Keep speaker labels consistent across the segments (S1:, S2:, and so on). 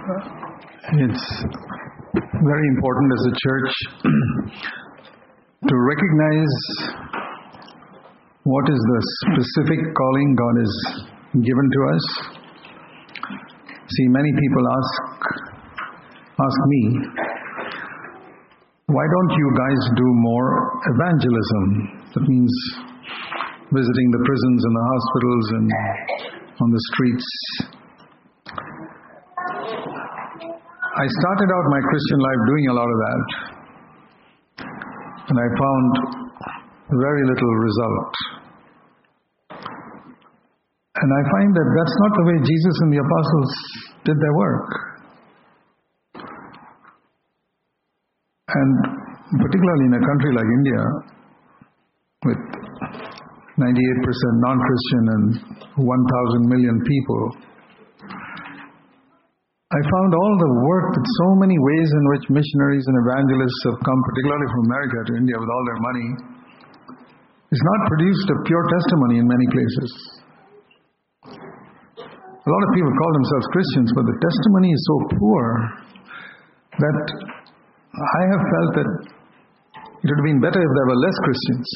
S1: It's very important as a church to recognize what is the specific calling God has given to us. See, many people ask ask me, why don't you guys do more evangelism? That means visiting the prisons and the hospitals and on the streets. I started out my Christian life doing a lot of that, and I found very little result. And I find that that's not the way Jesus and the apostles did their work. And particularly in a country like India, with 98% non Christian and 1,000 million people, I found all the work that so many ways in which missionaries and evangelists have come, particularly from America to India with all their money, is not produced a pure testimony in many places. A lot of people call themselves Christians, but the testimony is so poor that I have felt that it would have been better if there were less Christians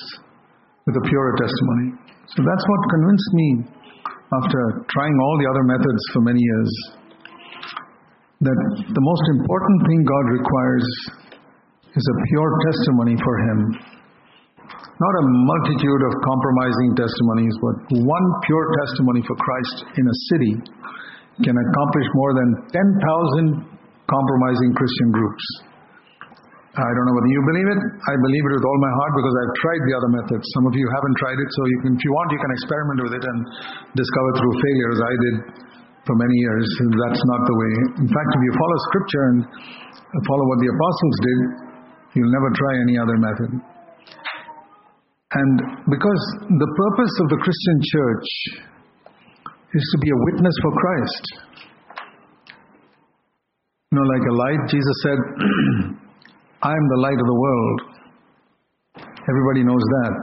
S1: with a purer testimony. So that's what convinced me after trying all the other methods for many years that the most important thing God requires is a pure testimony for Him. Not a multitude of compromising testimonies, but one pure testimony for Christ in a city can accomplish more than 10,000 compromising Christian groups. I don't know whether you believe it. I believe it with all my heart because I've tried the other methods. Some of you haven't tried it, so you can, if you want, you can experiment with it and discover through failure, as I did for many years. That's not the way. In fact, if you follow Scripture and follow what the apostles did, you'll never try any other method. And because the purpose of the Christian church is to be a witness for Christ. You know, like a light, Jesus said, I am the light of the world. Everybody knows that.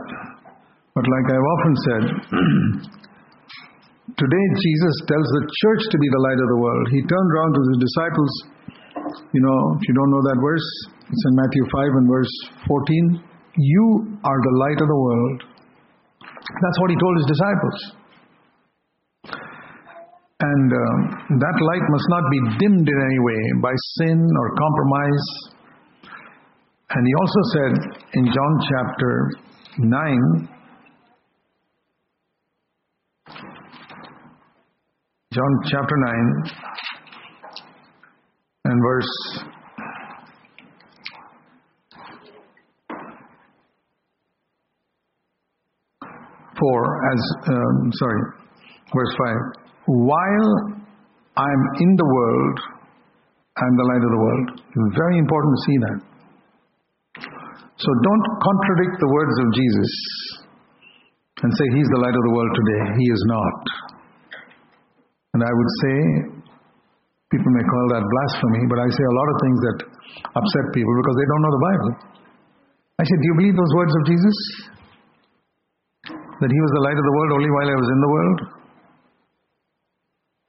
S1: But like I've often said, today Jesus tells the church to be the light of the world. He turned around to the disciples. You know, if you don't know that verse, it's in Matthew 5 and verse 14. You are the light of the world. That's what he told his disciples. And um, that light must not be dimmed in any way by sin or compromise. And he also said in John chapter 9, John chapter 9 and verse four as um, sorry verse five. While i'm in the world i'm the light of the world. Very important to see that. So don't contradict the words of jesus and say he's the light of the world today. He is not and i would say people may call that blasphemy but i say a lot of things that upset people because they don't know the bible i said do you believe those words of jesus that he was the light of the world only while I was in the world?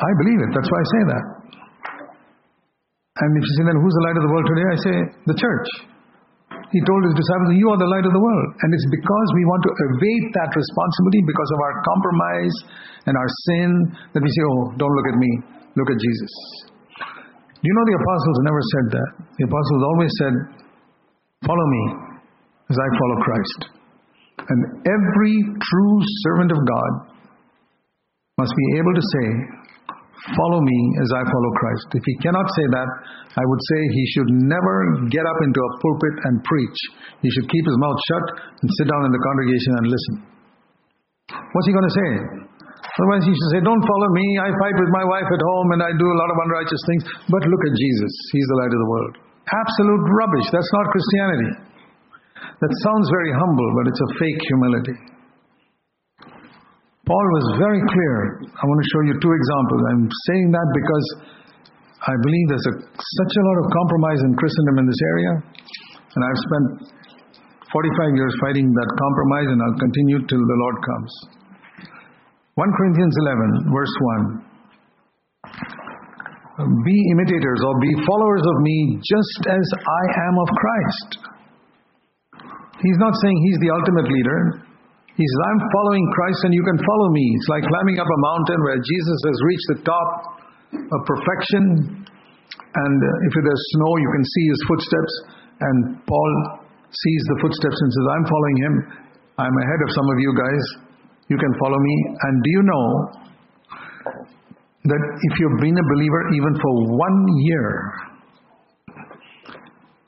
S1: I believe it. That's why I say that. And if you say, then who's the light of the world today? I say, the church. He told his disciples, You are the light of the world. And it's because we want to evade that responsibility because of our compromise and our sin that we say, Oh, don't look at me, look at Jesus. Do you know the apostles never said that? The apostles always said, Follow me as I follow Christ. And every true servant of God must be able to say, Follow me as I follow Christ. If he cannot say that, I would say he should never get up into a pulpit and preach. He should keep his mouth shut and sit down in the congregation and listen. What's he going to say? Otherwise, he should say, Don't follow me. I fight with my wife at home and I do a lot of unrighteous things. But look at Jesus. He's the light of the world. Absolute rubbish. That's not Christianity. That sounds very humble, but it's a fake humility. Paul was very clear. I want to show you two examples. I'm saying that because I believe there's a, such a lot of compromise in Christendom in this area, and I've spent 45 years fighting that compromise, and I'll continue till the Lord comes. 1 Corinthians 11, verse 1. be imitators or be followers of me just as I am of Christ. He's not saying he's the ultimate leader. He says, I'm following Christ and you can follow me. It's like climbing up a mountain where Jesus has reached the top of perfection. And uh, if there's snow, you can see his footsteps. And Paul sees the footsteps and says, I'm following him. I'm ahead of some of you guys. You can follow me. And do you know that if you've been a believer even for one year,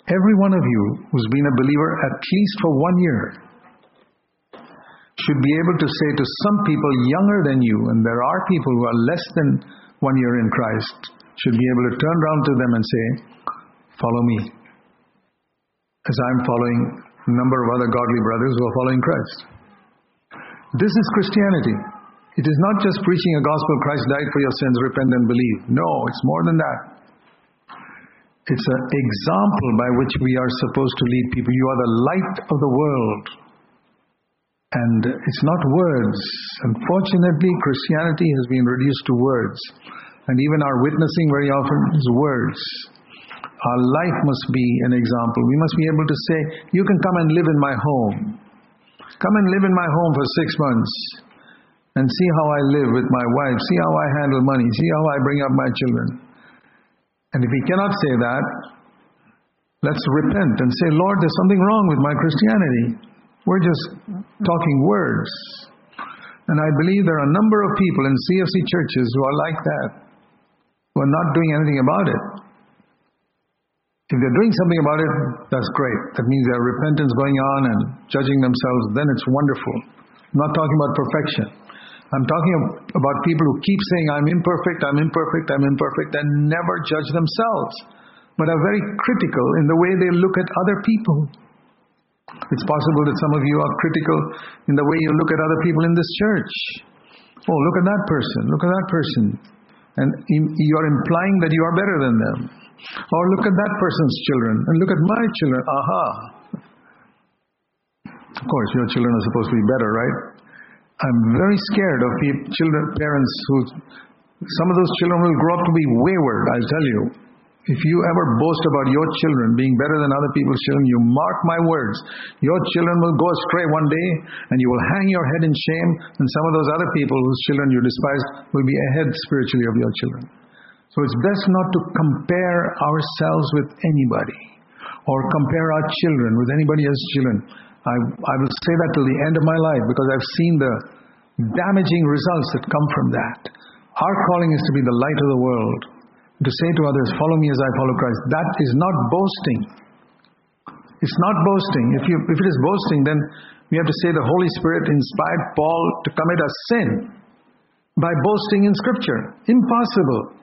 S1: every one of you who's been a believer at least for one year should be able to say to some people younger than you, and there are people who are less than one year in Christ, should be able to turn around to them and say, Follow me. As I'm following a number of other godly brothers who are following Christ. This is Christianity. It is not just preaching a gospel Christ died for your sins, repent and believe. No, it's more than that. It's an example by which we are supposed to lead people. You are the light of the world. And it's not words. Unfortunately, Christianity has been reduced to words. And even our witnessing very often is words. Our life must be an example. We must be able to say, You can come and live in my home. Come and live in my home for six months and see how I live with my wife, see how I handle money, see how I bring up my children. And if we cannot say that, let's repent and say, Lord, there's something wrong with my Christianity. We're just talking words. And I believe there are a number of people in CFC churches who are like that, who are not doing anything about it. If they're doing something about it, that's great. That means there's repentance going on and judging themselves, then it's wonderful. I'm not talking about perfection. I'm talking about people who keep saying, I'm imperfect, I'm imperfect, I'm imperfect, and never judge themselves, but are very critical in the way they look at other people. It's possible that some of you are critical in the way you look at other people in this church. Oh, look at that person, look at that person. And you're implying that you are better than them. Or look at that person's children, and look at my children. Aha. Of course, your children are supposed to be better, right? I'm very scared of children, parents who, some of those children will grow up to be wayward, I'll tell you. If you ever boast about your children being better than other people's children, you mark my words. Your children will go astray one day, and you will hang your head in shame, and some of those other people whose children you despise will be ahead spiritually of your children. So it's best not to compare ourselves with anybody or compare our children with anybody else's children. I, I will say that till the end of my life because I've seen the damaging results that come from that. Our calling is to be the light of the world, to say to others, Follow me as I follow Christ. That is not boasting. It's not boasting. If, you, if it is boasting, then we have to say the Holy Spirit inspired Paul to commit a sin by boasting in Scripture. Impossible.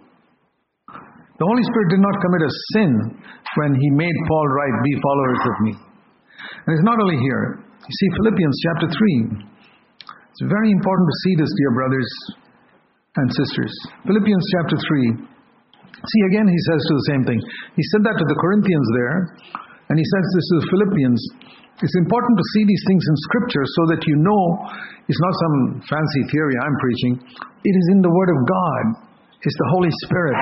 S1: The Holy Spirit did not commit a sin when he made Paul write, Be followers of me. And it's not only here. You see, Philippians chapter 3. It's very important to see this, dear brothers and sisters. Philippians chapter 3. See, again, he says to the same thing. He said that to the Corinthians there, and he says this to the Philippians. It's important to see these things in Scripture so that you know it's not some fancy theory I'm preaching. It is in the Word of God. It's the Holy Spirit.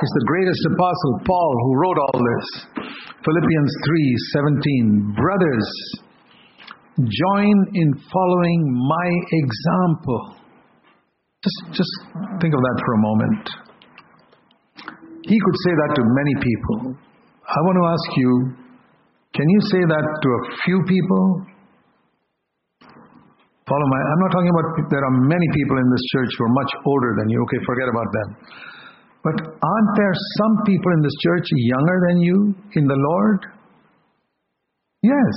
S1: It's the greatest apostle, Paul, who wrote all this. Philippians 3:17. Brothers, join in following my example. Just, just think of that for a moment. He could say that to many people. I want to ask you can you say that to a few people? Follow my. I'm not talking about. There are many people in this church who are much older than you. Okay, forget about them. But aren't there some people in this church younger than you in the Lord? Yes.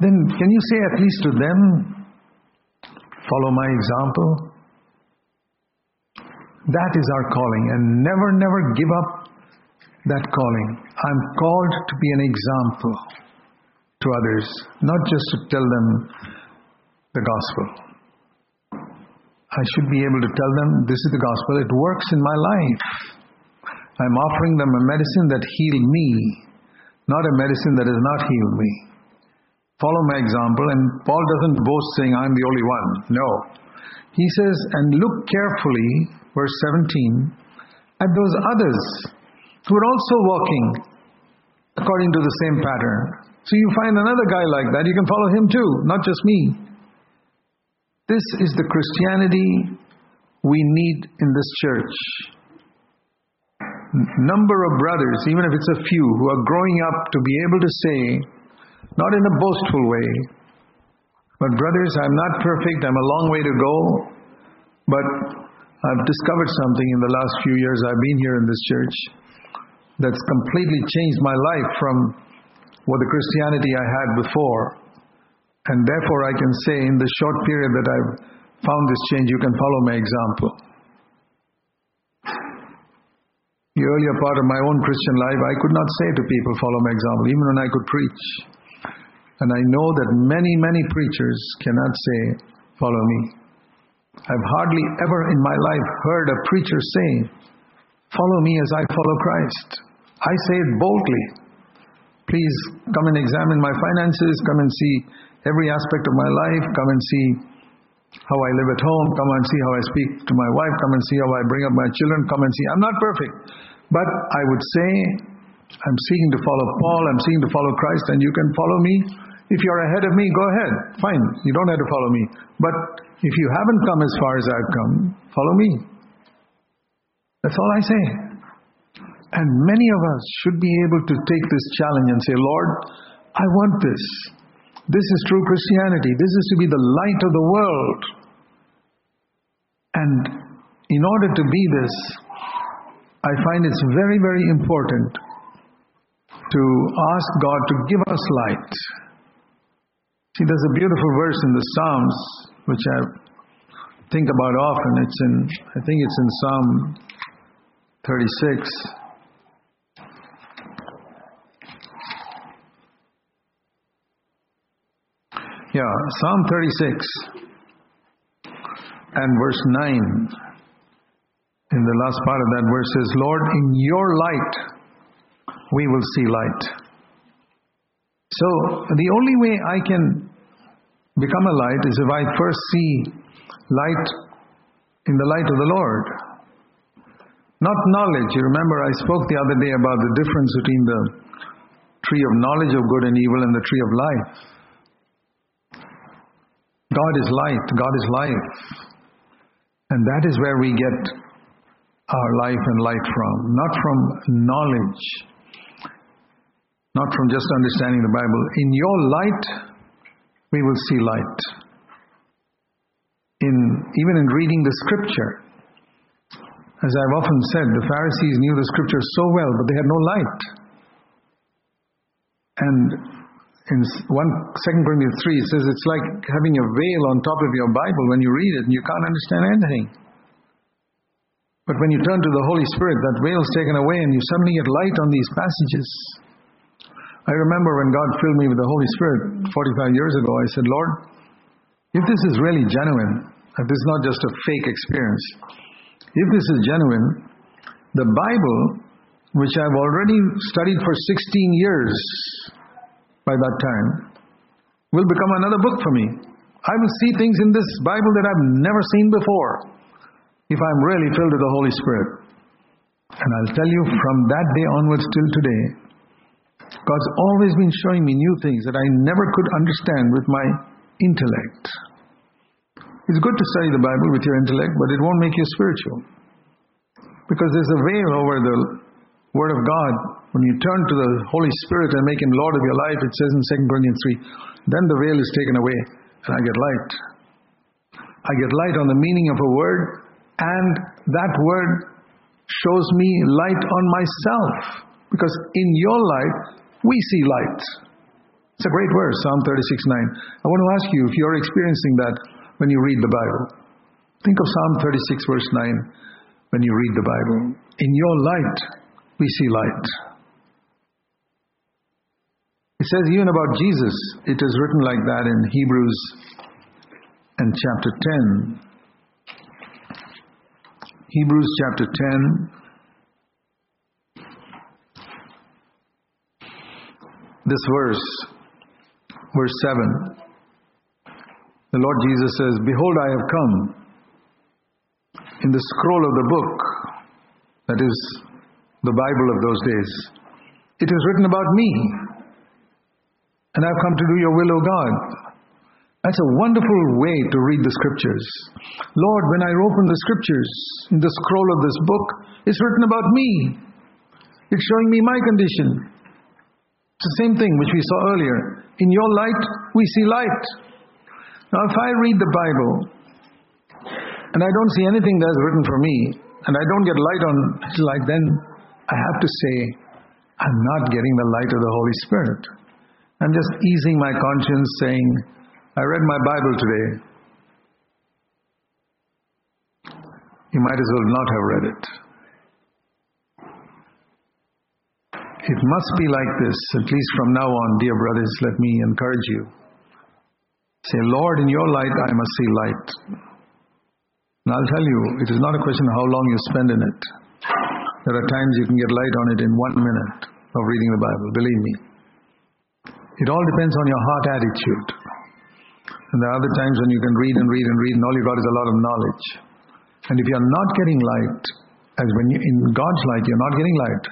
S1: Then can you say at least to them, follow my example? That is our calling, and never, never give up that calling. I'm called to be an example to others, not just to tell them the gospel. I should be able to tell them this is the gospel, it works in my life. I'm offering them a medicine that healed me, not a medicine that has not healed me. Follow my example, and Paul doesn't boast saying, I'm the only one. No. He says, and look carefully, verse 17 at those others who are also walking according to the same pattern. So you find another guy like that, you can follow him too, not just me. This is the Christianity we need in this church. Number of brothers, even if it's a few, who are growing up to be able to say, not in a boastful way, but brothers, I'm not perfect, I'm a long way to go, but I've discovered something in the last few years I've been here in this church that's completely changed my life from what the Christianity I had before. And therefore, I can say in the short period that I've found this change, you can follow my example. The earlier part of my own Christian life, I could not say to people, follow my example, even when I could preach. And I know that many, many preachers cannot say, follow me. I've hardly ever in my life heard a preacher say, follow me as I follow Christ. I say it boldly. Please come and examine my finances, come and see every aspect of my life, come and see how I live at home, come and see how I speak to my wife, come and see how I bring up my children, come and see. I'm not perfect, but I would say I'm seeking to follow Paul, I'm seeking to follow Christ, and you can follow me. If you're ahead of me, go ahead. Fine, you don't have to follow me. But if you haven't come as far as I've come, follow me. That's all I say. And many of us should be able to take this challenge and say, Lord, I want this. This is true Christianity. This is to be the light of the world. And in order to be this, I find it's very, very important to ask God to give us light. See, there's a beautiful verse in the Psalms which I think about often. It's in, I think it's in Psalm 36. Yeah, Psalm 36 and verse 9. In the last part of that verse says, Lord, in your light we will see light. So, the only way I can become a light is if I first see light in the light of the Lord. Not knowledge. You remember I spoke the other day about the difference between the tree of knowledge of good and evil and the tree of life. God is light, God is life. And that is where we get our life and light from, not from knowledge, not from just understanding the Bible. In your light, we will see light. In, even in reading the scripture, as I've often said, the Pharisees knew the scripture so well, but they had no light. And in 1 2 Corinthians 3, it says it's like having a veil on top of your Bible when you read it and you can't understand anything. But when you turn to the Holy Spirit, that veil is taken away and you suddenly get light on these passages. I remember when God filled me with the Holy Spirit 45 years ago, I said, Lord, if this is really genuine, if this is not just a fake experience, if this is genuine, the Bible, which I've already studied for 16 years by that time, will become another book for me. I will see things in this Bible that I've never seen before if I'm really filled with the Holy Spirit. And I'll tell you from that day onwards till today, God's always been showing me new things that I never could understand with my intellect. It's good to study the Bible with your intellect, but it won't make you spiritual. Because there's a veil over the Word of God. When you turn to the Holy Spirit and make Him Lord of your life, it says in 2 Corinthians 3, then the veil is taken away and I get light. I get light on the meaning of a word, and that word shows me light on myself. Because in your life, we see light. It's a great verse, Psalm 36 9. I want to ask you if you're experiencing that when you read the Bible. Think of Psalm 36, verse 9, when you read the Bible. In your light, we see light. It says even about Jesus, it is written like that in Hebrews and chapter 10. Hebrews chapter 10. This verse, verse 7. The Lord Jesus says, Behold, I have come. In the scroll of the book, that is the Bible of those days. It is written about me. And I've come to do your will, O God. That's a wonderful way to read the scriptures. Lord, when I open the scriptures in the scroll of this book, it's written about me. It's showing me my condition. It's the same thing which we saw earlier. In your light, we see light. Now, if I read the Bible and I don't see anything that's written for me, and I don't get light on light, then I have to say, I'm not getting the light of the Holy Spirit. I'm just easing my conscience, saying, I read my Bible today. You might as well not have read it. It must be like this, at least from now on, dear brothers, let me encourage you. Say, Lord, in your light I must see light. And I'll tell you, it is not a question of how long you spend in it. There are times you can get light on it in one minute of reading the Bible, believe me. It all depends on your heart attitude. And there are other times when you can read and read and read, and all you got is a lot of knowledge. And if you're not getting light, as when you in God's light, you're not getting light,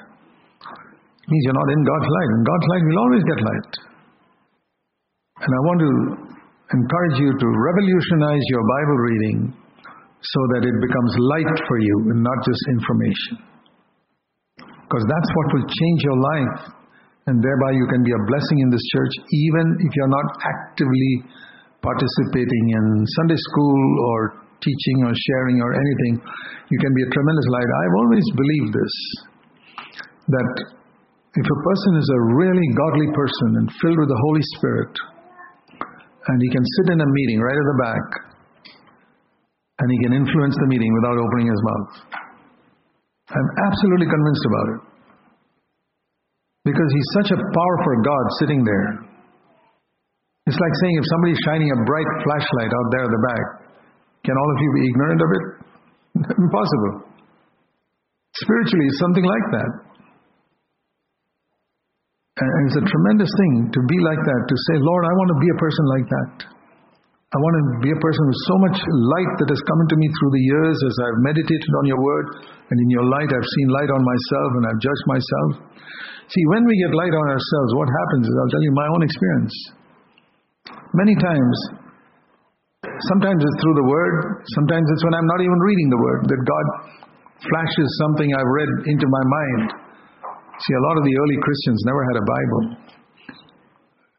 S1: means you're not in God's light. In God's light, we'll always get light. And I want to encourage you to revolutionize your Bible reading so that it becomes light for you and not just information. Because that's what will change your life. And thereby you can be a blessing in this church, even if you're not actively participating in Sunday school or teaching or sharing or anything. You can be a tremendous light. I've always believed this that if a person is a really godly person and filled with the Holy Spirit, and he can sit in a meeting right at the back, and he can influence the meeting without opening his mouth. I'm absolutely convinced about it. Because he's such a powerful God sitting there. It's like saying if somebody's shining a bright flashlight out there at the back, can all of you be ignorant of it? Impossible. Spiritually, it's something like that. And it's a tremendous thing to be like that, to say, Lord, I want to be a person like that. I want to be a person with so much light that has come into me through the years as I've meditated on your word, and in your light I've seen light on myself and I've judged myself. See, when we get light on ourselves, what happens is, I'll tell you my own experience. Many times, sometimes it's through the word, sometimes it's when I'm not even reading the word, that God flashes something I've read into my mind. See, a lot of the early Christians never had a Bible.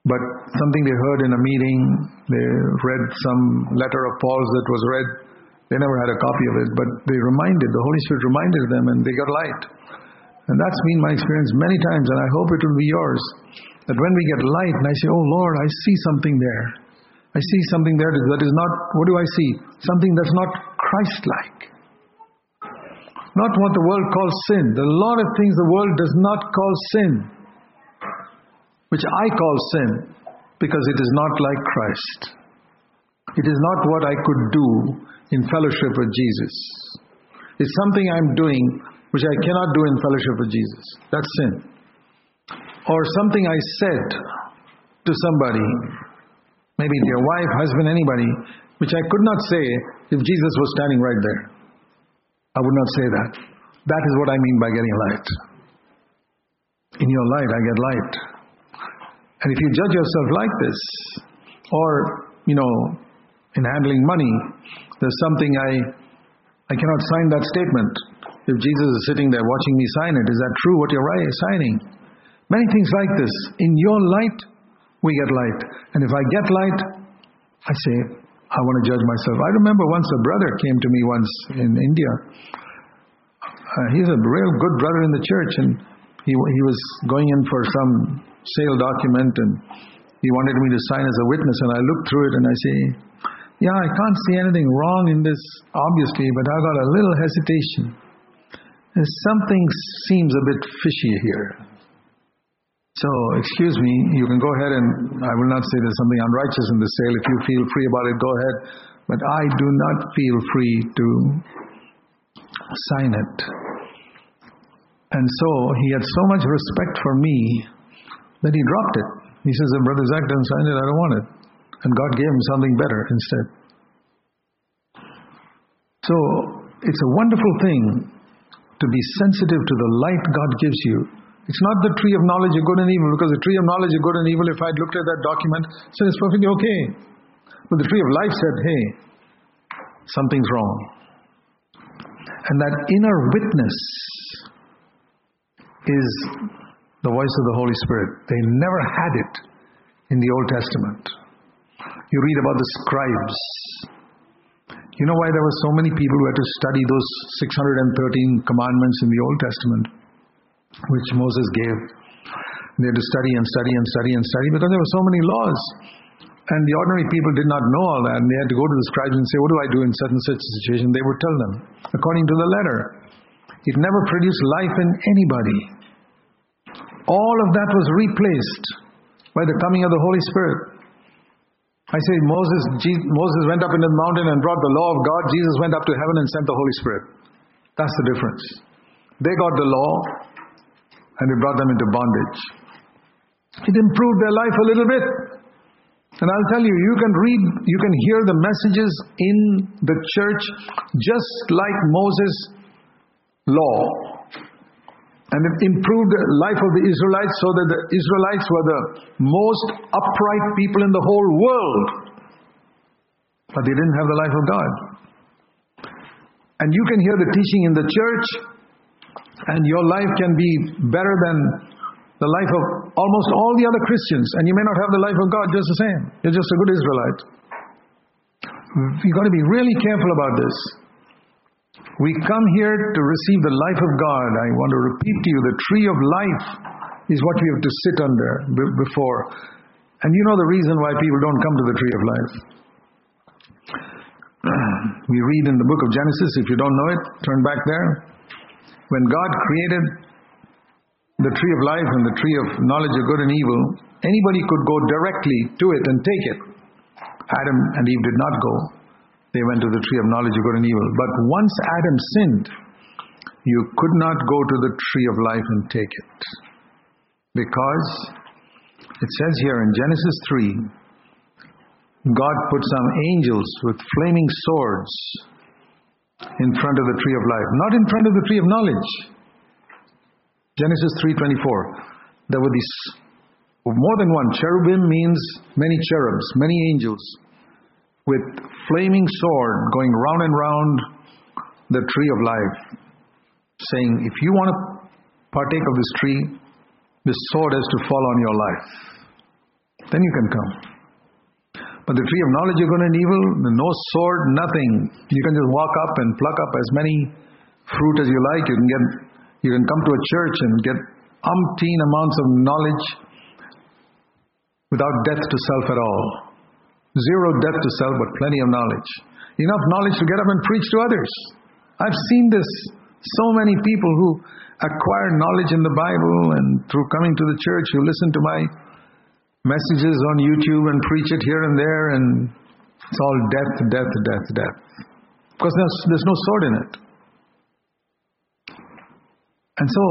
S1: But something they heard in a meeting, they read some letter of Paul's that was read. They never had a copy of it, but they reminded, the Holy Spirit reminded them and they got light. And that's been my experience many times, and I hope it will be yours. That when we get light and I say, Oh Lord, I see something there. I see something there that is not, what do I see? Something that's not Christ like. Not what the world calls sin. There are a lot of things the world does not call sin, which I call sin, because it is not like Christ. It is not what I could do in fellowship with Jesus. It's something I'm doing which I cannot do in fellowship with Jesus. That's sin. Or something I said to somebody, maybe their wife, husband, anybody, which I could not say if Jesus was standing right there. I would not say that. That is what I mean by getting light. In your light, I get light. And if you judge yourself like this, or, you know, in handling money, there's something I, I cannot sign that statement. If Jesus is sitting there watching me sign it, is that true what you're signing? Many things like this. In your light, we get light. And if I get light, I say, I want to judge myself. I remember once a brother came to me once in India. Uh, he's a real good brother in the church, and he, he was going in for some sale document, and he wanted me to sign as a witness. And I looked through it and I say, Yeah, I can't see anything wrong in this, obviously, but I've got a little hesitation. And something seems a bit fishy here. So, excuse me, you can go ahead and I will not say there's something unrighteous in the sale. If you feel free about it, go ahead. But I do not feel free to sign it. And so he had so much respect for me that he dropped it. He says, if Brother Zac doesn't sign it, I don't want it. And God gave him something better instead. So it's a wonderful thing to be sensitive to the light God gives you. It's not the tree of knowledge of good and evil, because the tree of knowledge of good and evil, if I'd looked at that document, said it's perfectly okay. But the tree of life said, hey, something's wrong. And that inner witness is the voice of the Holy Spirit. They never had it in the Old Testament. You read about the scribes. You know why there were so many people who had to study those 613 commandments in the Old Testament, which Moses gave? They had to study and study and study and study because there were so many laws. And the ordinary people did not know all that, and they had to go to the scribes and say, What do I do in such and such a situation? They would tell them, according to the letter. It never produced life in anybody. All of that was replaced by the coming of the Holy Spirit. I say Moses, Jesus, Moses went up into the mountain and brought the law of God. Jesus went up to heaven and sent the Holy Spirit. That's the difference. They got the law and it brought them into bondage. It improved their life a little bit. And I'll tell you, you can read, you can hear the messages in the church just like Moses' law and it improved the life of the Israelites so that the Israelites were the most upright people in the whole world. But they didn't have the life of God. And you can hear the teaching in the church, and your life can be better than the life of almost all the other Christians, and you may not have the life of God just the same. You're just a good Israelite. You've got to be really careful about this. We come here to receive the life of God. I want to repeat to you the tree of life is what we have to sit under before. And you know the reason why people don't come to the tree of life. We read in the book of Genesis, if you don't know it, turn back there. When God created the tree of life and the tree of knowledge of good and evil, anybody could go directly to it and take it. Adam and Eve did not go. They went to the tree of knowledge of good and evil. But once Adam sinned, you could not go to the tree of life and take it. Because it says here in Genesis 3 God put some angels with flaming swords in front of the tree of life, not in front of the tree of knowledge. Genesis 3:24. There were these more than one cherubim means many cherubs, many angels with flaming sword going round and round the tree of life, saying, If you want to partake of this tree, this sword has to fall on your life. Then you can come. But the tree of knowledge of good and evil, no sword, nothing. You can just walk up and pluck up as many fruit as you like. You can get you can come to a church and get umpteen amounts of knowledge without death to self at all. Zero death to self, but plenty of knowledge. Enough knowledge to get up and preach to others. I've seen this. So many people who acquire knowledge in the Bible and through coming to the church who listen to my messages on YouTube and preach it here and there, and it's all death, death, death, death. Because there's, there's no sword in it. And so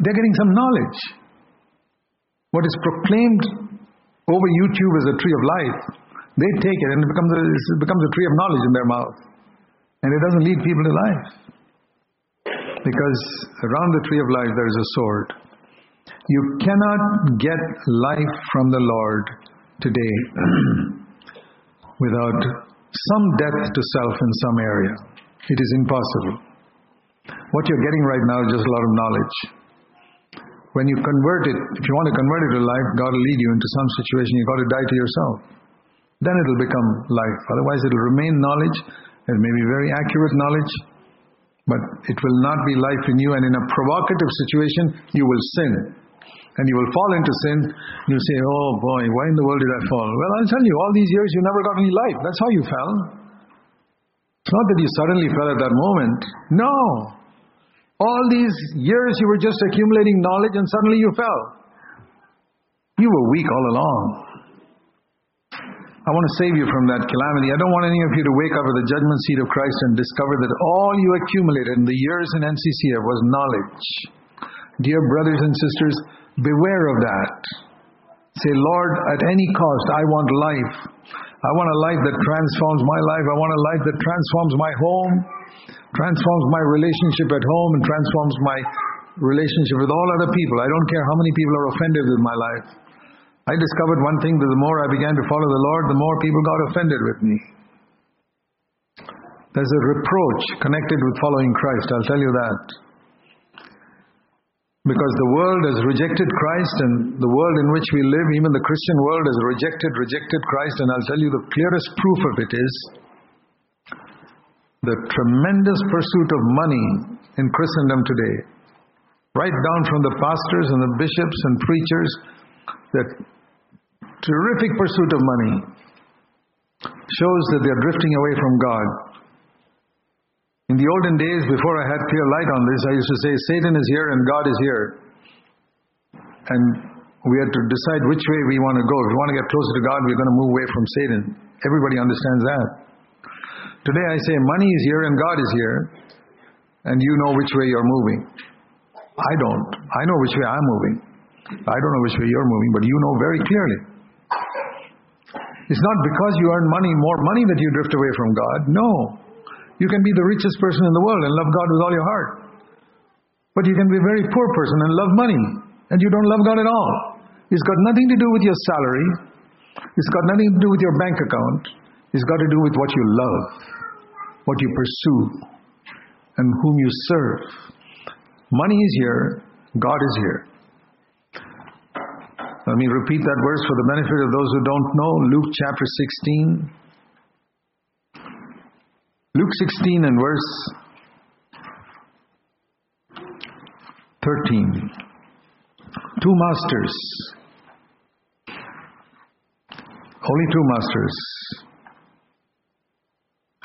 S1: they're getting some knowledge. What is proclaimed over YouTube as a tree of life they take it and it becomes a, it becomes a tree of knowledge in their mouth. And it doesn't lead people to life. Because around the tree of life there is a sword. You cannot get life from the Lord today without some death to self in some area. It is impossible. What you're getting right now is just a lot of knowledge. When you convert it, if you want to convert it to life, God will lead you into some situation. You've got to die to yourself. Then it will become life. Otherwise, it will remain knowledge. It may be very accurate knowledge, but it will not be life in you. And in a provocative situation, you will sin. And you will fall into sin. You'll say, Oh boy, why in the world did I fall? Well, I'll tell you, all these years you never got any life. That's how you fell. It's not that you suddenly fell at that moment. No. All these years you were just accumulating knowledge and suddenly you fell. You were weak all along. I want to save you from that calamity. I don't want any of you to wake up at the judgment seat of Christ and discover that all you accumulated in the years in NCCF was knowledge. Dear brothers and sisters, beware of that. Say, Lord, at any cost, I want life. I want a life that transforms my life. I want a life that transforms my home. transforms my relationship at home and transforms my relationship with all other people. I don't care how many people are offended with my life. I discovered one thing that the more I began to follow the Lord, the more people got offended with me. There's a reproach connected with following Christ, I'll tell you that. Because the world has rejected Christ, and the world in which we live, even the Christian world, has rejected, rejected Christ, and I'll tell you the clearest proof of it is the tremendous pursuit of money in Christendom today. Right down from the pastors and the bishops and preachers, that terrific pursuit of money shows that they're drifting away from God. In the olden days, before I had clear light on this, I used to say, Satan is here and God is here. And we had to decide which way we want to go. If we want to get closer to God, we're going to move away from Satan. Everybody understands that. Today I say, money is here and God is here, and you know which way you're moving. I don't. I know which way I'm moving. I don't know which way you're moving, but you know very clearly. It's not because you earn money, more money that you drift away from God. No. You can be the richest person in the world and love God with all your heart. But you can be a very poor person and love money, and you don't love God at all. It's got nothing to do with your salary. It's got nothing to do with your bank account. It's got to do with what you love, what you pursue, and whom you serve. Money is here, God is here. Let me repeat that verse for the benefit of those who don't know. Luke chapter 16. Luke 16 and verse 13. Two masters. Only two masters.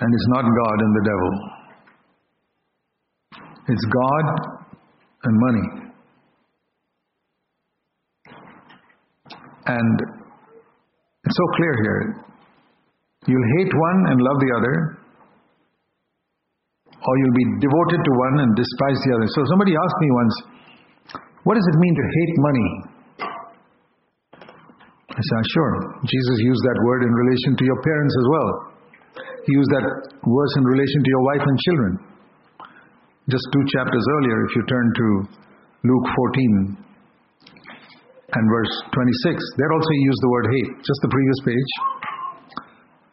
S1: And it's not God and the devil. It's God and money. And it's so clear here. You'll hate one and love the other, or you'll be devoted to one and despise the other. So somebody asked me once, what does it mean to hate money? I said, sure. Jesus used that word in relation to your parents as well. He used that verse in relation to your wife and children. Just two chapters earlier, if you turn to Luke 14, and verse 26. There also he used the word hate, just the previous page.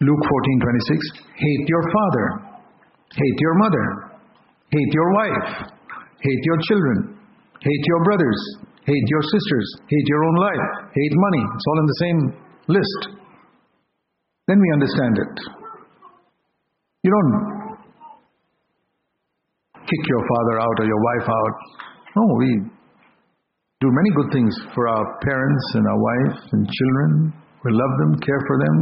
S1: Luke 14 26. Hate your father, hate your mother, hate your wife, hate your children, hate your brothers, hate your sisters, hate your own life, hate money. It's all in the same list. Then we understand it. You don't kick your father out or your wife out. No, we do many good things for our parents and our wife and children. We love them, care for them.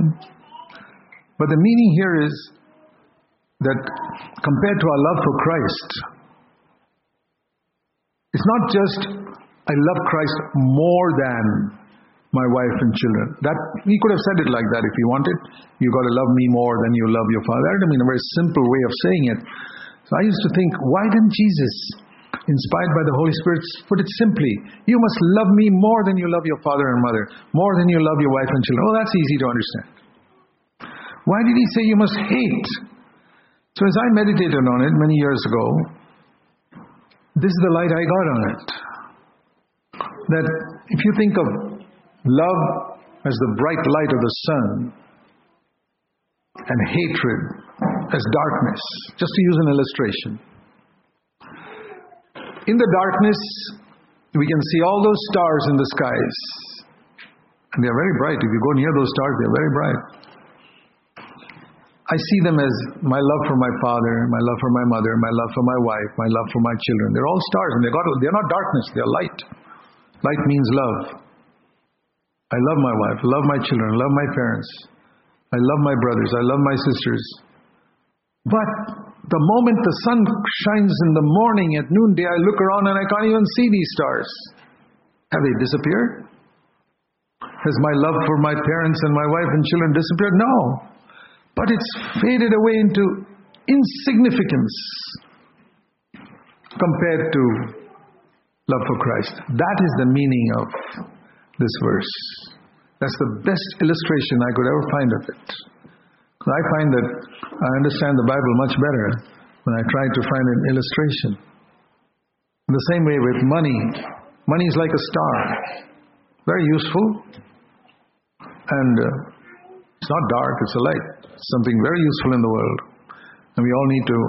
S1: But the meaning here is that compared to our love for Christ, it's not just I love Christ more than my wife and children. That he could have said it like that if he wanted. You got to love me more than you love your father. I mean a very simple way of saying it. So I used to think, why didn't Jesus inspired by the Holy Spirit, put it simply, you must love me more than you love your father and mother, more than you love your wife and children. Oh, that's easy to understand. Why did he say you must hate? So, as I meditated on it many years ago, this is the light I got on it. That if you think of love as the bright light of the sun, and hatred as darkness, just to use an illustration. In the darkness, we can see all those stars in the skies. And they are very bright. If you go near those stars, they are very bright. I see them as my love for my father, my love for my mother, my love for my wife, my love for my children. They're all stars and they got, they're not darkness, they're light. Light means love. I love my wife, love my children, love my parents. I love my brothers, I love my sisters. But the moment the sun shines in the morning at noonday, I look around and I can't even see these stars. Have they disappeared? Has my love for my parents and my wife and children disappeared? No. But it's faded away into insignificance compared to love for Christ. That is the meaning of this verse. That's the best illustration I could ever find of it. I find that I understand the Bible much better when I try to find an illustration. In the same way with money, money is like a star, very useful, and uh, it's not dark, it's a light, something very useful in the world. And we all need to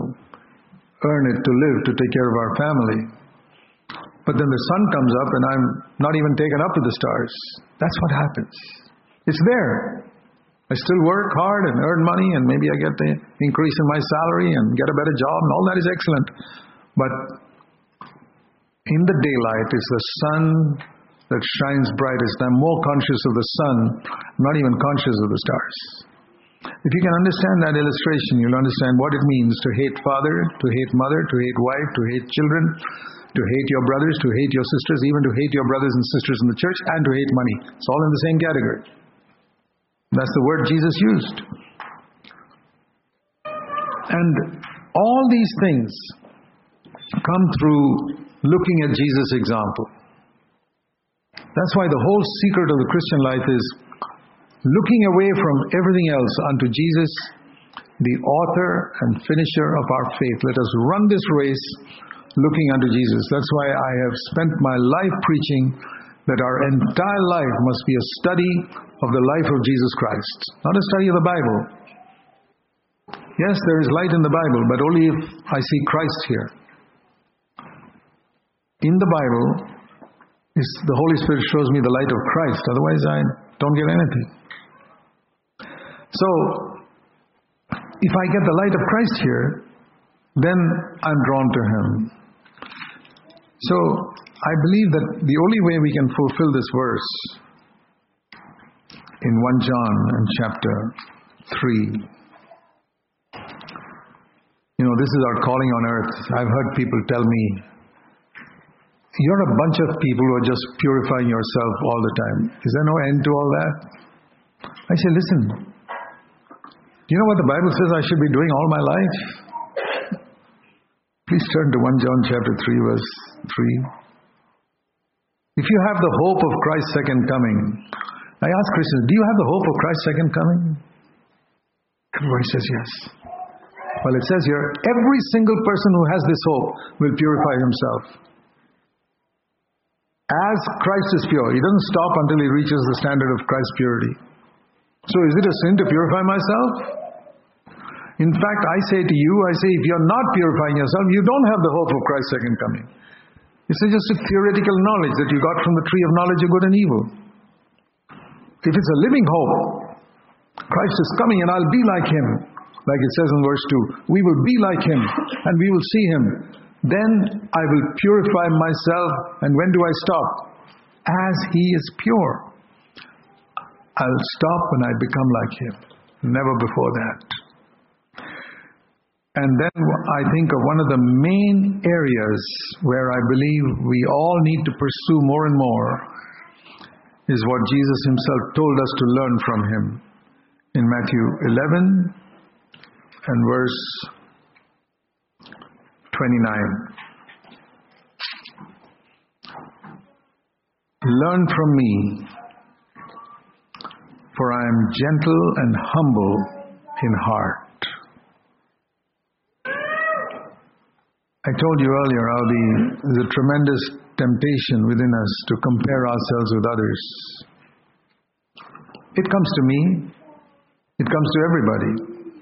S1: earn it to live, to take care of our family. But then the sun comes up and I'm not even taken up to the stars. That's what happens. It's there. I still work hard and earn money and maybe I get the increase in my salary and get a better job and all that is excellent. But in the daylight is the sun that shines brightest. I'm more conscious of the sun, not even conscious of the stars. If you can understand that illustration, you'll understand what it means to hate father, to hate mother, to hate wife, to hate children, to hate your brothers, to hate your sisters, even to hate your brothers and sisters in the church, and to hate money. It's all in the same category. That's the word Jesus used. And all these things come through looking at Jesus' example. That's why the whole secret of the Christian life is looking away from everything else unto Jesus, the author and finisher of our faith. Let us run this race looking unto Jesus. That's why I have spent my life preaching that our entire life must be a study of the life of Jesus Christ, not a study of the Bible. Yes, there is light in the Bible, but only if I see Christ here. In the Bible, the Holy Spirit shows me the light of Christ, otherwise, I don't get anything. So, if I get the light of Christ here, then I'm drawn to Him. So, I believe that the only way we can fulfill this verse in 1 John in chapter 3. You know, this is our calling on earth. I've heard people tell me, you're a bunch of people who are just purifying yourself all the time. Is there no end to all that? I say, listen, you know what the Bible says I should be doing all my life? Please turn to 1 John chapter 3, verse 3. If you have the hope of Christ's second coming, I ask Christians, do you have the hope of Christ's second coming? Everybody says yes. Well, it says here, every single person who has this hope will purify himself. As Christ is pure, he doesn't stop until he reaches the standard of Christ's purity. So, is it a sin to purify myself? In fact, I say to you, I say, if you're not purifying yourself, you don't have the hope of Christ's second coming. It's just a theoretical knowledge that you got from the tree of knowledge of good and evil. If it's a living hope, Christ is coming and I'll be like him, like it says in verse 2. We will be like him and we will see him. Then I will purify myself. And when do I stop? As he is pure. I'll stop when I become like him. Never before that. And then I think of one of the main areas where I believe we all need to pursue more and more is what Jesus himself told us to learn from him in Matthew 11 and verse 29. Learn from me, for I am gentle and humble in heart I told you earlier how the, a tremendous temptation within us to compare ourselves with others. It comes to me, it comes to everybody,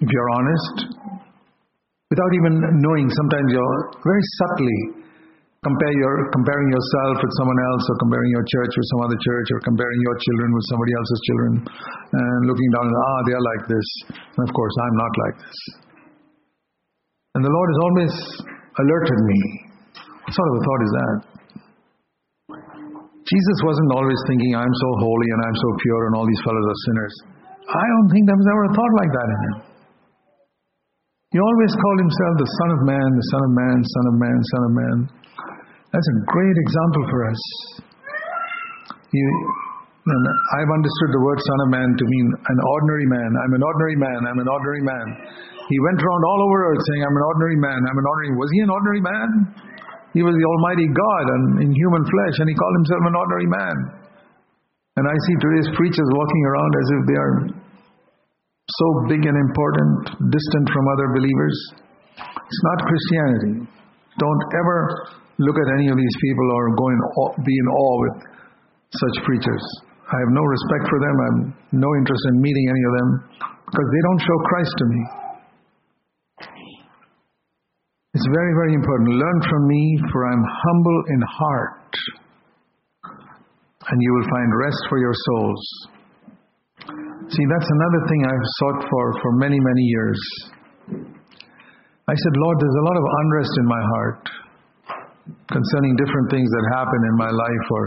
S1: if you're honest. Without even knowing, sometimes you're very subtly compare your, comparing yourself with someone else, or comparing your church with some other church, or comparing your children with somebody else's children, and looking down and ah, they're like this. And of course, I'm not like this. And the Lord has always alerted me. What sort of a thought is that? Jesus wasn't always thinking, I'm so holy and I'm so pure and all these fellows are sinners. I don't think there was ever a thought like that in him. He always called himself the Son of Man, the Son of Man, Son of Man, Son of Man. That's a great example for us. And I've understood the word Son of Man to mean an ordinary man. I'm an ordinary man. I'm an ordinary man. He went around all over earth saying, I'm an ordinary man. I'm an ordinary. Was he an ordinary man? He was the Almighty God and in human flesh, and he called himself an ordinary man. And I see today's preachers walking around as if they are so big and important, distant from other believers. It's not Christianity. Don't ever look at any of these people or go in awe, be in awe with such preachers. I have no respect for them. I have no interest in meeting any of them because they don't show Christ to me. It's very, very important. Learn from me, for I'm humble in heart, and you will find rest for your souls. See, that's another thing I've sought for for many, many years. I said, Lord, there's a lot of unrest in my heart concerning different things that happen in my life, or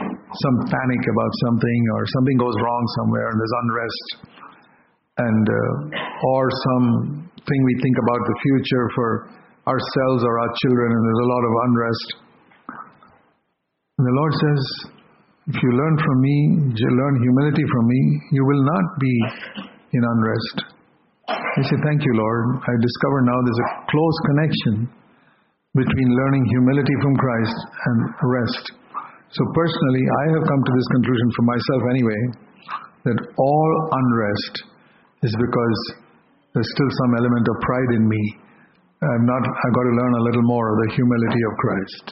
S1: some panic about something, or something goes wrong somewhere and there's unrest, and uh, or something we think about the future for ourselves or our children, and there's a lot of unrest. And the Lord says, if you learn from me, you learn humility from me, you will not be in unrest. I say, Thank you, Lord. I discover now there's a close connection between learning humility from Christ and rest. So, personally, I have come to this conclusion for myself anyway that all unrest is because there's still some element of pride in me I'm not, I've got to learn a little more of the humility of Christ.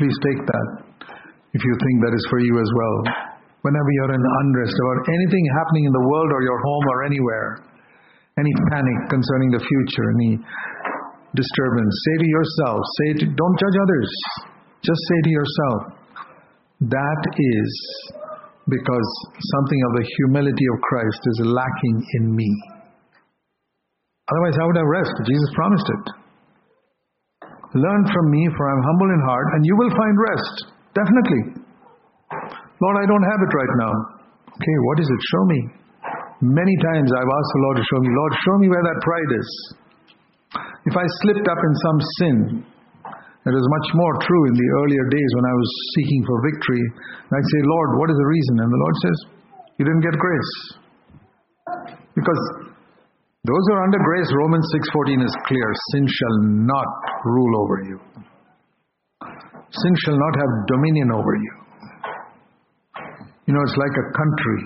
S1: Please take that if you think that is for you as well. Whenever you're in unrest about anything happening in the world or your home or anywhere, any panic concerning the future, any disturbance, say to yourself, say to, don't judge others. Just say to yourself, that is because something of the humility of Christ is lacking in me. Otherwise, I would have rest. Jesus promised it. Learn from me, for I am humble in heart, and you will find rest. Definitely. Lord, I don't have it right now. Okay, what is it? Show me. Many times I've asked the Lord to show me, Lord, show me where that pride is. If I slipped up in some sin, it was much more true in the earlier days when I was seeking for victory. I'd say, Lord, what is the reason? And the Lord says, You didn't get grace. Because those who are under grace, Romans 6:14 is clear. Sin shall not rule over you. Sin shall not have dominion over you. You know, it's like a country.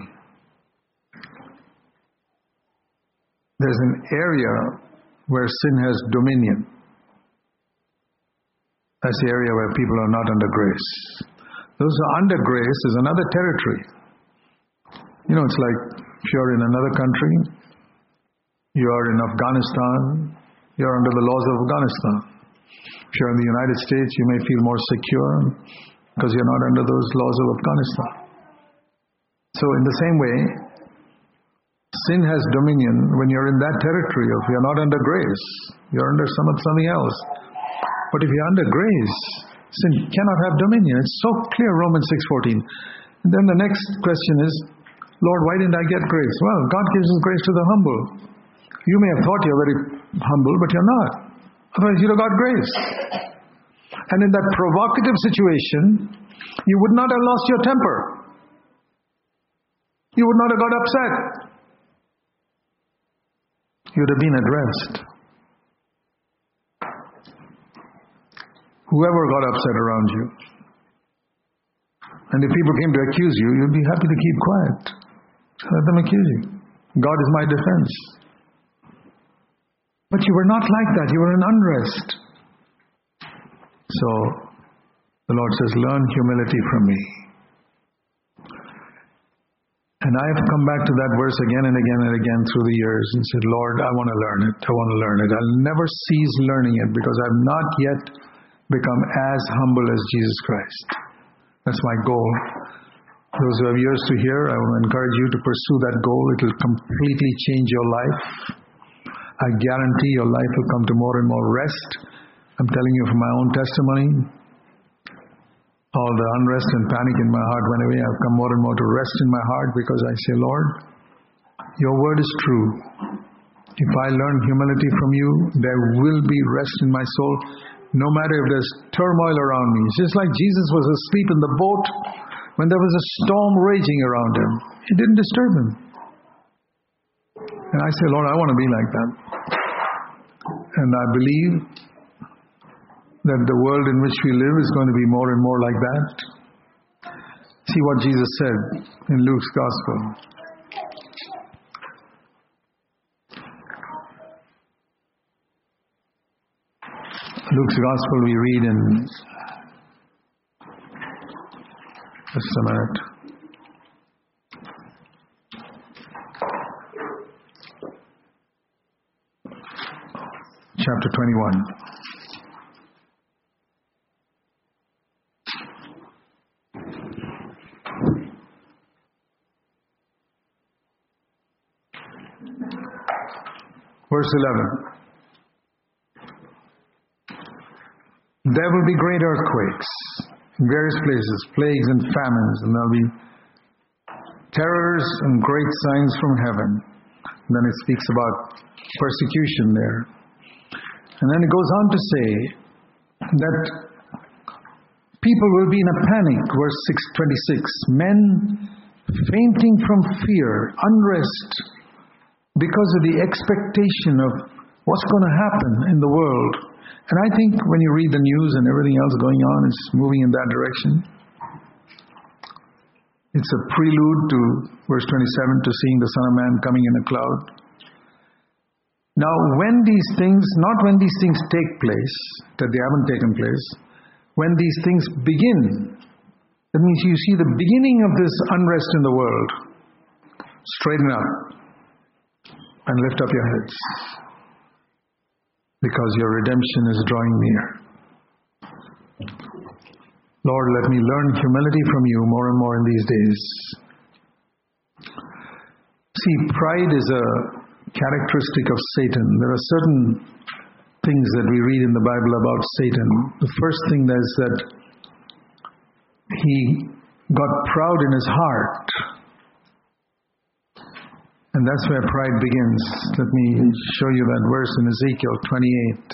S1: There's an area where sin has dominion. That's the area where people are not under grace. Those who are under grace is another territory. You know, it's like if you're in another country you are in Afghanistan, you're under the laws of Afghanistan. If you're in the United States, you may feel more secure because you're not under those laws of Afghanistan. So, in the same way, sin has dominion when you're in that territory of you're not under grace, you're under some something else. But if you're under grace, sin cannot have dominion. It's so clear, Romans 6:14. And then the next question is, Lord, why didn't I get grace? Well, God gives His grace to the humble. You may have thought you're very humble, but you're not. Otherwise, you'd have got grace. And in that provocative situation, you would not have lost your temper. You would not have got upset. You'd have been at rest. Whoever got upset around you. And if people came to accuse you, you'd be happy to keep quiet. Let them accuse you. God is my defense. But you were not like that. You were in unrest. So the Lord says, Learn humility from me. And I have come back to that verse again and again and again through the years and said, Lord, I want to learn it. I want to learn it. I'll never cease learning it because I've not yet become as humble as Jesus Christ. That's my goal. Those who have ears to hear, I will encourage you to pursue that goal. It will completely change your life. I guarantee your life will come to more and more rest. I'm telling you from my own testimony. All the unrest and panic in my heart went away. I've come more and more to rest in my heart because I say, Lord, your word is true. If I learn humility from you, there will be rest in my soul, no matter if there's turmoil around me. It's just like Jesus was asleep in the boat when there was a storm raging around him. It didn't disturb him. And I say, Lord, I want to be like that. And I believe that the world in which we live is going to be more and more like that. See what Jesus said in Luke's Gospel. Luke's Gospel we read in just a minute. Chapter 21. Verse 11. There will be great earthquakes in various places, plagues and famines, and there'll be terrors and great signs from heaven. And then it speaks about persecution there. And then it goes on to say that people will be in a panic, verse 626. Men fainting from fear, unrest, because of the expectation of what's going to happen in the world. And I think when you read the news and everything else going on, it's moving in that direction. It's a prelude to verse 27 to seeing the Son of Man coming in a cloud. Now, when these things, not when these things take place, that they haven't taken place, when these things begin, that means you see the beginning of this unrest in the world, straighten up and lift up your heads because your redemption is drawing near. Lord, let me learn humility from you more and more in these days. See, pride is a characteristic of Satan. There are certain things that we read in the Bible about Satan. The first thing is that he got proud in his heart. And that's where pride begins. Let me show you that verse in Ezekiel 28.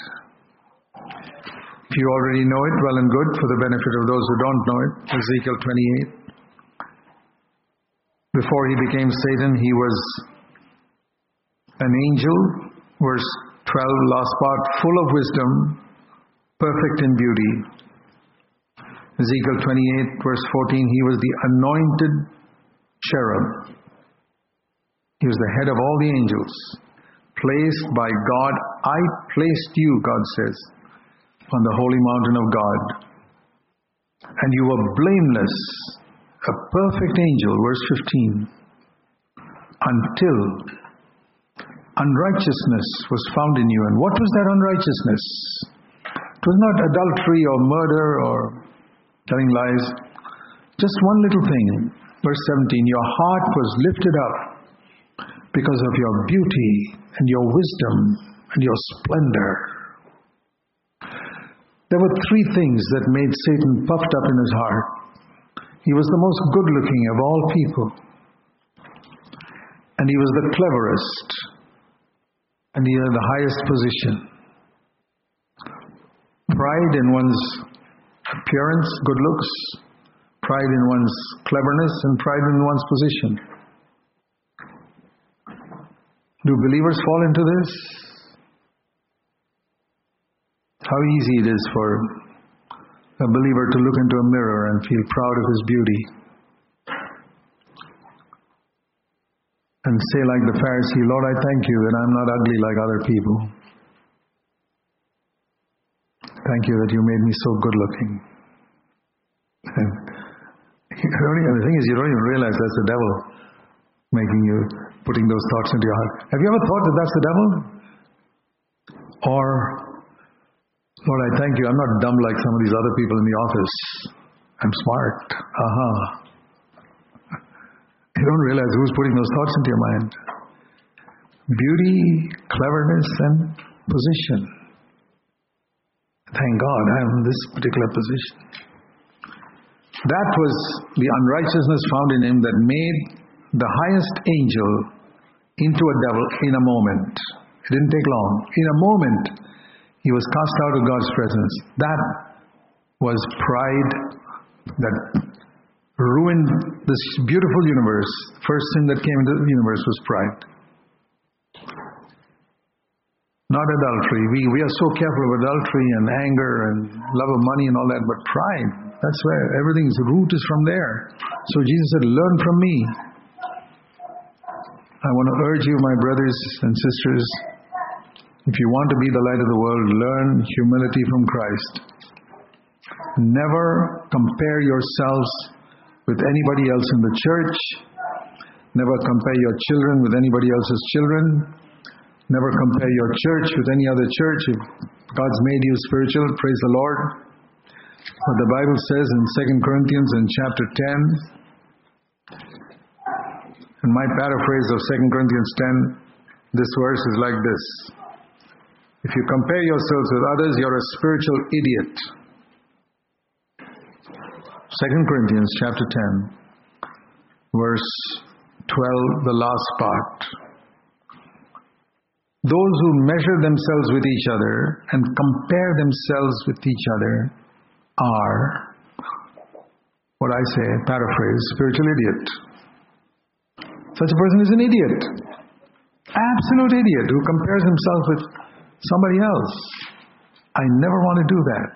S1: If you already know it, well and good, for the benefit of those who don't know it, Ezekiel 28. Before he became Satan, he was an angel, verse 12, last part, full of wisdom, perfect in beauty. Ezekiel 28, verse 14, he was the anointed cherub. He was the head of all the angels. Placed by God, I placed you, God says, on the holy mountain of God. And you were blameless, a perfect angel, verse 15, until unrighteousness was found in you. And what was that unrighteousness? It was not adultery or murder or telling lies. Just one little thing. Verse 17 Your heart was lifted up because of your beauty and your wisdom and your splendor. There were three things that made Satan puffed up in his heart. He was the most good looking of all people, and he was the cleverest, and he had the highest position. Pride in one's appearance, good looks, pride in one's cleverness, and pride in one's position. Do believers fall into this? How easy it is for a believer to look into a mirror and feel proud of his beauty. And say, like the Pharisee, Lord, I thank you that I'm not ugly like other people. Thank you that you made me so good looking. And the thing is, you don't even realize that's the devil making you, putting those thoughts into your heart. Have you ever thought that that's the devil? Or, Lord, I thank you, I'm not dumb like some of these other people in the office. I'm smart. Aha. Uh-huh. You don't realize who's putting those thoughts into your mind. Beauty, cleverness, and position. Thank God I'm in this particular position. That was the unrighteousness found in him that made the highest angel into a devil in a moment. It didn't take long. In a moment, he was cast out of God's presence. That was pride that ruined this beautiful universe. First thing that came into the universe was pride. Not adultery. We, we are so careful of adultery and anger and love of money and all that, but pride, that's where everything's root is from there. So Jesus said, Learn from me. I want to urge you, my brothers and sisters, If you want to be the light of the world, learn humility from Christ. Never compare yourselves with anybody else in the church. Never compare your children with anybody else's children. Never compare your church with any other church. If God's made you spiritual, praise the Lord. What the Bible says in 2 Corinthians in chapter 10, in my paraphrase of 2 Corinthians 10, this verse is like this. If you compare yourselves with others, you're a spiritual idiot. 2 Corinthians chapter 10, verse 12, the last part. Those who measure themselves with each other and compare themselves with each other are, what I say, paraphrase, spiritual idiot. Such a person is an idiot. Absolute idiot who compares himself with somebody else. I never want to do that.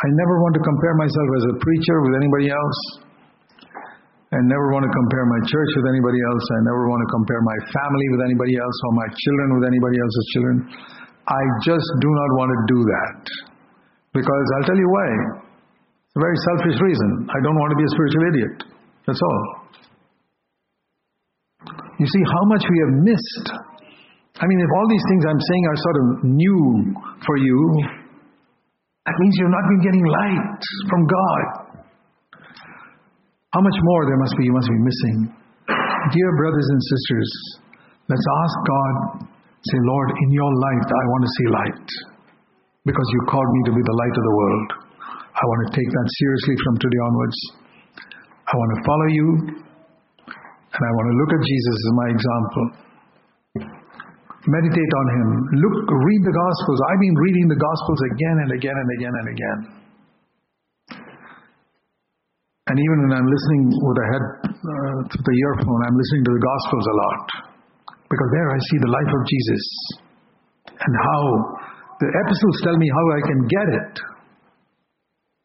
S1: I never want to compare myself as a preacher with anybody else. I never want to compare my church with anybody else. I never want to compare my family with anybody else or my children with anybody else's children. I just do not want to do that. Because I'll tell you why. It's a very selfish reason. I don't want to be a spiritual idiot. That's all. You see how much we have missed. I mean, if all these things I'm saying are sort of new for you, that means you've not been getting light from God. How much more there must be you must be missing. Dear brothers and sisters, let's ask God, say, Lord, in your light, I want to see light. Because you called me to be the light of the world. I want to take that seriously from today onwards. I want to follow you, and I want to look at Jesus as my example. Meditate on him. Look, read the Gospels. I've been reading the Gospels again and again and again and again. And even when I'm listening with a head uh, through the earphone, I'm listening to the Gospels a lot. Because there I see the life of Jesus and how the epistles tell me how I can get it.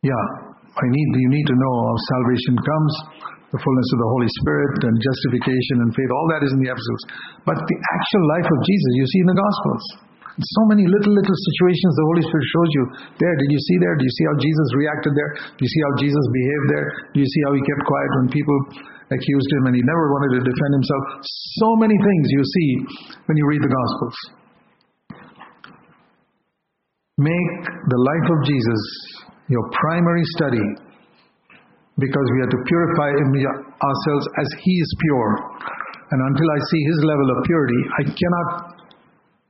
S1: Yeah, I need you need to know how salvation comes, the fullness of the Holy Spirit and justification and faith, all that is in the epistles. But the actual life of Jesus you see in the Gospels. So many little, little situations the Holy Spirit shows you. There, did you see there? Do you see how Jesus reacted there? Do you see how Jesus behaved there? Do you see how he kept quiet when people accused him and he never wanted to defend himself? So many things you see when you read the Gospels. Make the life of Jesus your primary study because we have to purify ourselves as he is pure. And until I see his level of purity, I cannot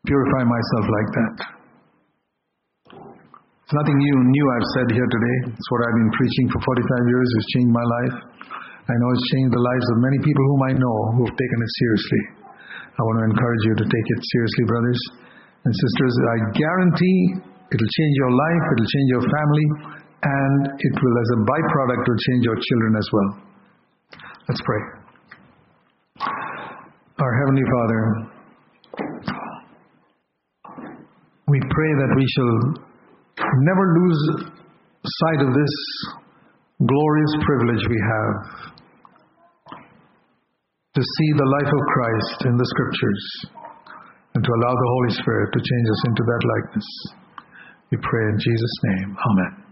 S1: purify myself like that. It's nothing new, new I've said here today. It's what I've been preaching for 45 years. It's changed my life. I know it's changed the lives of many people whom I know who have taken it seriously. I want to encourage you to take it seriously, brothers and sisters. I guarantee it'll change your life, it'll change your family, and it will, as a byproduct, will change your children as well. Let's pray. Our Heavenly Father, we pray that we shall never lose sight of this glorious privilege we have to see the life of Christ in the Scriptures and to allow the Holy Spirit to change us into that likeness. We pray in Jesus' name. Amen.